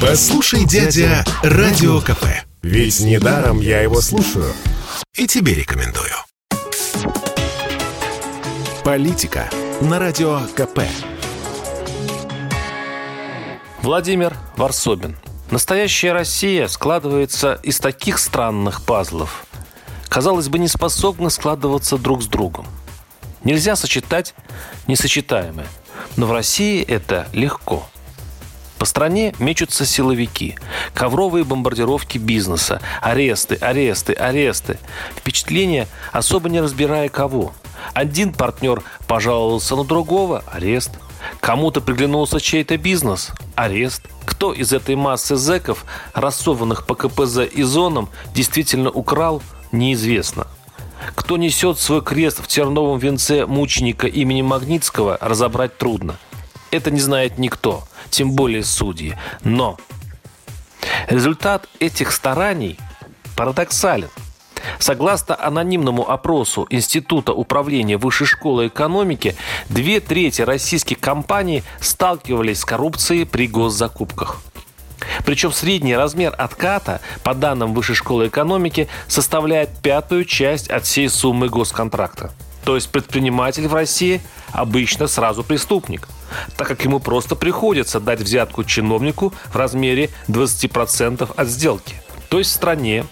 Послушай, дядя, Радио КП. Ведь недаром я его слушаю. И тебе рекомендую. Политика на Радио КП. Владимир Варсобин. Настоящая Россия складывается из таких странных пазлов. Казалось бы, не способны складываться друг с другом. Нельзя сочетать несочетаемое. Но в России это легко. По стране мечутся силовики, ковровые бомбардировки бизнеса, аресты, аресты, аресты. Впечатление, особо не разбирая кого. Один партнер пожаловался на другого – арест. Кому-то приглянулся чей-то бизнес – арест. Кто из этой массы зэков, рассованных по КПЗ и зонам, действительно украл – неизвестно. Кто несет свой крест в терновом венце мученика имени Магнитского, разобрать трудно. Это не знает никто, тем более судьи. Но результат этих стараний парадоксален. Согласно анонимному опросу Института управления Высшей школы экономики, две трети российских компаний сталкивались с коррупцией при госзакупках. Причем средний размер отката, по данным Высшей школы экономики, составляет пятую часть от всей суммы госконтракта. То есть предприниматель в России обычно сразу преступник, так как ему просто приходится дать взятку чиновнику в размере 20% от сделки. То есть в стране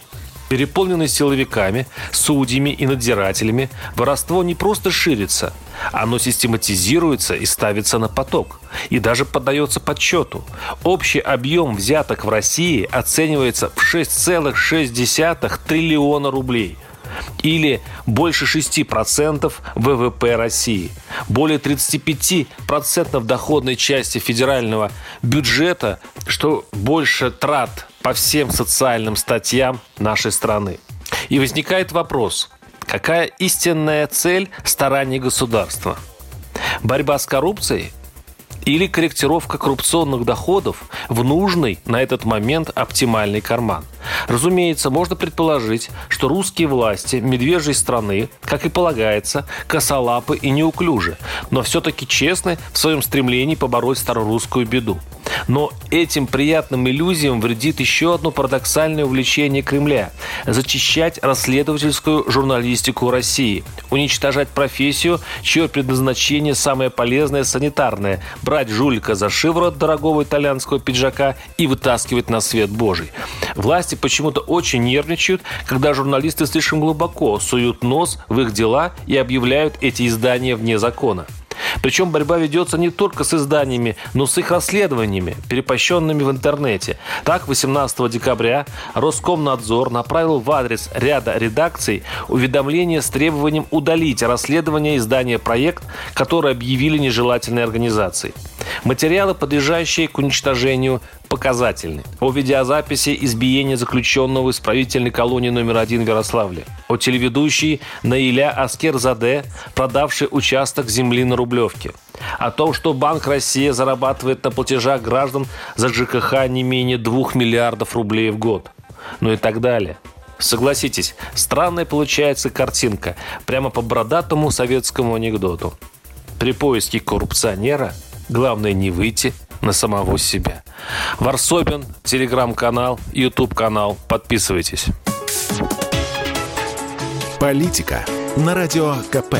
переполненной силовиками, судьями и надзирателями, воровство не просто ширится, оно систематизируется и ставится на поток, и даже поддается подсчету. Общий объем взяток в России оценивается в 6,6 триллиона рублей – или больше 6% ВВП России, более 35% доходной части федерального бюджета, что больше трат по всем социальным статьям нашей страны. И возникает вопрос, какая истинная цель стараний государства? Борьба с коррупцией или корректировка коррупционных доходов в нужный на этот момент оптимальный карман. Разумеется, можно предположить, что русские власти медвежьей страны, как и полагается, косолапы и неуклюжи, но все-таки честны в своем стремлении побороть старорусскую беду. Но этим приятным иллюзиям вредит еще одно парадоксальное увлечение Кремля – зачищать расследовательскую журналистику России, уничтожать профессию, чье предназначение самое полезное – санитарное – брать жулика за шиворот дорогого итальянского пиджака и вытаскивать на свет Божий. Власти почему-то очень нервничают, когда журналисты слишком глубоко суют нос в их дела и объявляют эти издания вне закона. Причем борьба ведется не только с изданиями, но с их расследованиями, перепощенными в интернете. Так, 18 декабря Роскомнадзор направил в адрес ряда редакций уведомление с требованием удалить расследование издания «Проект», которое объявили нежелательной организацией. Материалы, подлежащие к уничтожению, показательны. О видеозаписи избиения заключенного в исправительной колонии номер один в Ярославле. О телеведущей Наиля Аскерзаде, продавшей участок земли на Рублевке. О том, что Банк России зарабатывает на платежах граждан за ЖКХ не менее 2 миллиардов рублей в год. Ну и так далее. Согласитесь, странная получается картинка, прямо по бородатому советскому анекдоту. При поиске коррупционера главное не выйти на самого себя. Варсобин, телеграм-канал, YouTube-канал. Подписывайтесь. Политика на радио КП.